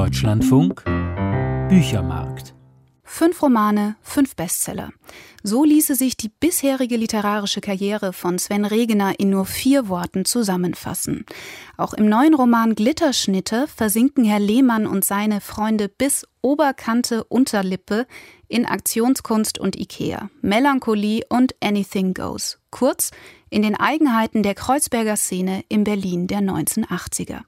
Deutschlandfunk Büchermarkt Fünf Romane, fünf Bestseller. So ließe sich die bisherige literarische Karriere von Sven Regener in nur vier Worten zusammenfassen. Auch im neuen Roman Glitterschnitte versinken Herr Lehmann und seine Freunde bis Oberkante Unterlippe in Aktionskunst und Ikea, Melancholie und Anything Goes. Kurz in den Eigenheiten der Kreuzberger Szene im Berlin der 1980er.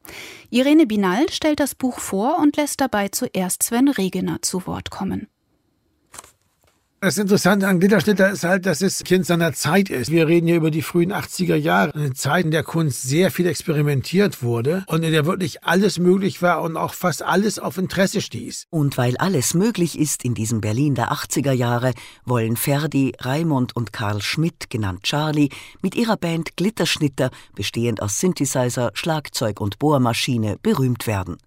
Irene Binal stellt das Buch vor und lässt dabei zuerst Sven Regener zu Wort kommen. Das Interessante an Glitterschnitter ist halt, dass es Kind seiner Zeit ist. Wir reden hier über die frühen 80er Jahre, eine Zeit, in der Kunst sehr viel experimentiert wurde und in der wirklich alles möglich war und auch fast alles auf Interesse stieß. Und weil alles möglich ist in diesem Berlin der 80er Jahre, wollen Ferdi, Raimund und Karl Schmidt, genannt Charlie, mit ihrer Band Glitterschnitter, bestehend aus Synthesizer, Schlagzeug und Bohrmaschine, berühmt werden.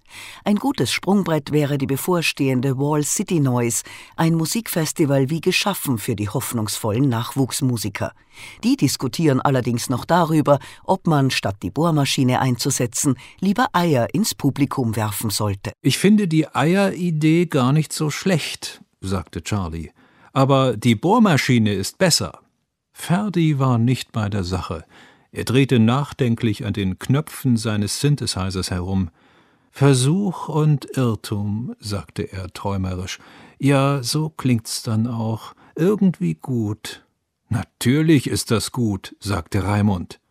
Ein gutes Sprungbrett wäre die bevorstehende Wall City Noise, ein Musikfestival wie geschaffen für die hoffnungsvollen Nachwuchsmusiker. Die diskutieren allerdings noch darüber, ob man statt die Bohrmaschine einzusetzen, lieber Eier ins Publikum werfen sollte. Ich finde die Eieridee gar nicht so schlecht, sagte Charlie. Aber die Bohrmaschine ist besser. Ferdi war nicht bei der Sache. Er drehte nachdenklich an den Knöpfen seines Synthesizers herum. Versuch und Irrtum, sagte er träumerisch. Ja, so klingt's dann auch. Irgendwie gut. Natürlich ist das gut, sagte Raimund.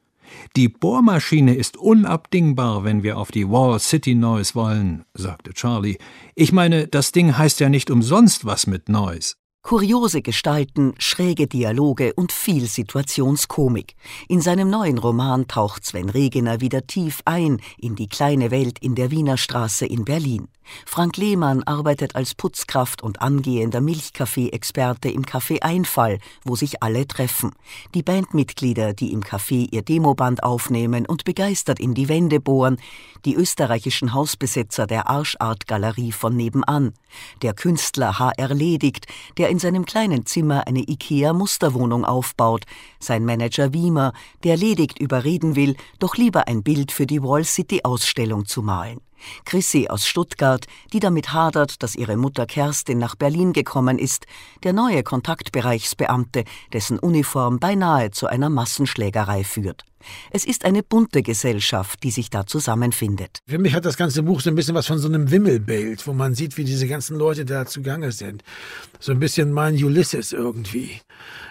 Die Bohrmaschine ist unabdingbar, wenn wir auf die Wall City Noise wollen, sagte Charlie. Ich meine, das Ding heißt ja nicht umsonst was mit Noise. Kuriose Gestalten, schräge Dialoge und viel Situationskomik. In seinem neuen Roman taucht Sven Regener wieder tief ein in die kleine Welt in der Wiener Straße in Berlin. Frank Lehmann arbeitet als Putzkraft und angehender Milchkaffee-Experte im Café Einfall, wo sich alle treffen. Die Bandmitglieder, die im Café ihr Demoband aufnehmen und begeistert in die Wände bohren, die österreichischen Hausbesetzer der Arschart-Galerie von nebenan, der Künstler H.R. Ledigt, der in seinem kleinen Zimmer eine IKEA-Musterwohnung aufbaut, sein Manager Wiemer, der Ledigt überreden will, doch lieber ein Bild für die Wall City-Ausstellung zu malen. Chrissy aus Stuttgart, die damit hadert, dass ihre Mutter Kerstin nach Berlin gekommen ist, der neue Kontaktbereichsbeamte, dessen Uniform beinahe zu einer Massenschlägerei führt. Es ist eine bunte Gesellschaft, die sich da zusammenfindet. Für mich hat das ganze Buch so ein bisschen was von so einem Wimmelbild, wo man sieht, wie diese ganzen Leute da zugange sind. So ein bisschen mein Ulysses irgendwie.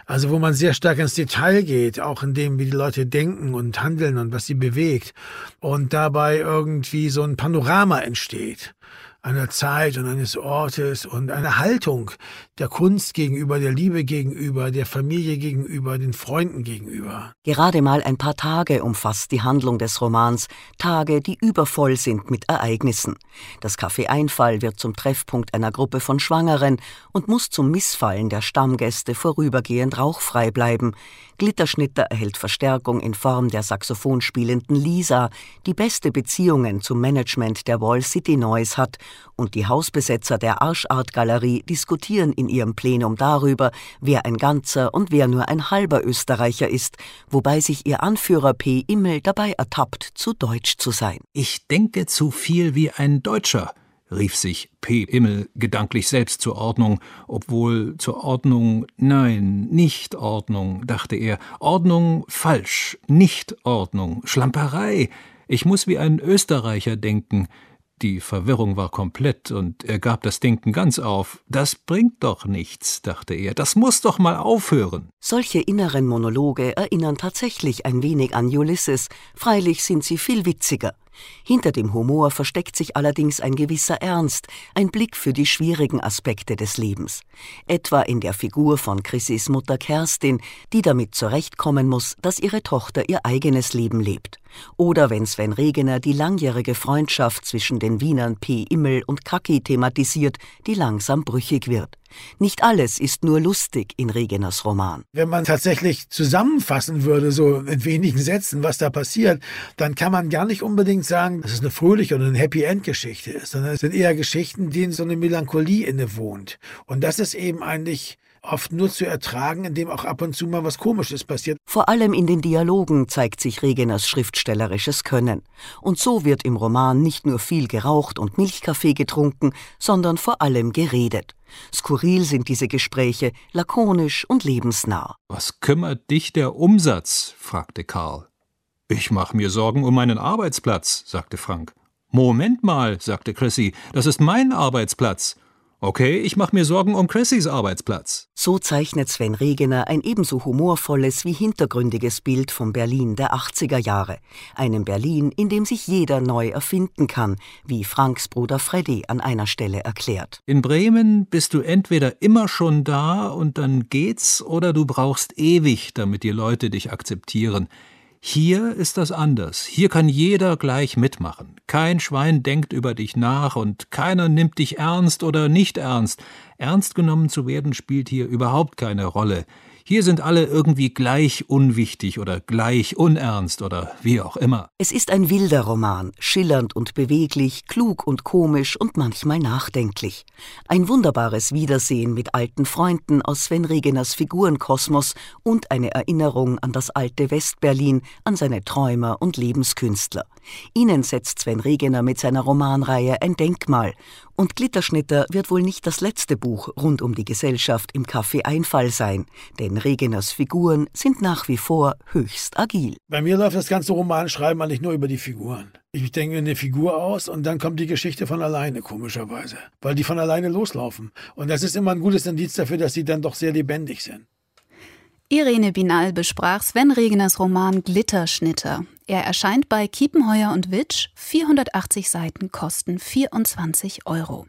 Also wo man sehr stark ins Detail geht, auch in dem, wie die Leute denken und handeln und was sie bewegt. Und dabei irgendwie so ein Panorama entsteht einer Zeit und eines Ortes und einer Haltung der Kunst gegenüber, der Liebe gegenüber, der Familie gegenüber, den Freunden gegenüber. Gerade mal ein paar Tage umfasst die Handlung des Romans, Tage, die übervoll sind mit Ereignissen. Das Café Einfall wird zum Treffpunkt einer Gruppe von Schwangeren und muss zum Missfallen der Stammgäste vorübergehend rauchfrei bleiben. Glitterschnitter erhält Verstärkung in Form der Saxophon spielenden Lisa, die beste Beziehungen zum Management der Wall City Noise hat und die Hausbesetzer der Arschart Galerie diskutieren in ihrem Plenum darüber, wer ein ganzer und wer nur ein halber Österreicher ist, wobei sich ihr Anführer P. Immel dabei ertappt, zu deutsch zu sein. Ich denke zu viel wie ein Deutscher, rief sich P. Immel gedanklich selbst zur Ordnung, obwohl zur Ordnung, nein, nicht Ordnung, dachte er. Ordnung falsch, nicht Ordnung, Schlamperei. Ich muss wie ein Österreicher denken. Die Verwirrung war komplett und er gab das Denken ganz auf. Das bringt doch nichts, dachte er. Das muss doch mal aufhören. Solche inneren Monologe erinnern tatsächlich ein wenig an Ulysses. Freilich sind sie viel witziger. Hinter dem Humor versteckt sich allerdings ein gewisser Ernst, ein Blick für die schwierigen Aspekte des Lebens. Etwa in der Figur von Chrissys Mutter Kerstin, die damit zurechtkommen muss, dass ihre Tochter ihr eigenes Leben lebt. Oder wenn Sven Regener die langjährige Freundschaft zwischen den Wienern P. Immel und Kaki thematisiert, die langsam brüchig wird. Nicht alles ist nur lustig in Regeners Roman. Wenn man tatsächlich zusammenfassen würde, so in wenigen Sätzen, was da passiert, dann kann man gar nicht unbedingt sagen, dass es eine fröhliche oder eine Happy End Geschichte ist, sondern es sind eher Geschichten, denen so eine Melancholie innewohnt. Und das ist eben eigentlich oft nur zu ertragen, indem auch ab und zu mal was Komisches passiert. Vor allem in den Dialogen zeigt sich Regeners schriftstellerisches Können. Und so wird im Roman nicht nur viel geraucht und Milchkaffee getrunken, sondern vor allem geredet. Skurril sind diese Gespräche, lakonisch und lebensnah. Was kümmert dich der Umsatz? fragte Karl. Ich mache mir Sorgen um meinen Arbeitsplatz, sagte Frank. Moment mal, sagte Chrissy, das ist mein Arbeitsplatz. Okay, ich mache mir Sorgen um Chrissys Arbeitsplatz. So zeichnet Sven Regener ein ebenso humorvolles wie hintergründiges Bild vom Berlin der 80er Jahre. Einem Berlin, in dem sich jeder neu erfinden kann, wie Franks Bruder Freddy an einer Stelle erklärt. In Bremen bist du entweder immer schon da und dann geht's, oder du brauchst ewig, damit die Leute dich akzeptieren. Hier ist das anders. Hier kann jeder gleich mitmachen. Kein Schwein denkt über dich nach und keiner nimmt dich ernst oder nicht ernst. Ernst genommen zu werden spielt hier überhaupt keine Rolle. Hier sind alle irgendwie gleich unwichtig oder gleich unernst oder wie auch immer. Es ist ein wilder Roman, schillernd und beweglich, klug und komisch und manchmal nachdenklich. Ein wunderbares Wiedersehen mit alten Freunden aus Sven Regeners Figurenkosmos und eine Erinnerung an das alte Westberlin, an seine Träumer und Lebenskünstler. Ihnen setzt Sven Regener mit seiner Romanreihe ein Denkmal und Glitterschnitter wird wohl nicht das letzte Buch rund um die Gesellschaft im Café Einfall sein, denn Regeners Figuren sind nach wie vor höchst agil. Bei mir läuft das ganze Romanschreiben eigentlich nur über die Figuren. Ich denke eine Figur aus und dann kommt die Geschichte von alleine, komischerweise, weil die von alleine loslaufen. Und das ist immer ein gutes Indiz dafür, dass sie dann doch sehr lebendig sind. Irene Binal besprach Sven Regeners Roman Glitterschnitter. Er erscheint bei Kiepenheuer und Witsch, 480 Seiten kosten 24 Euro.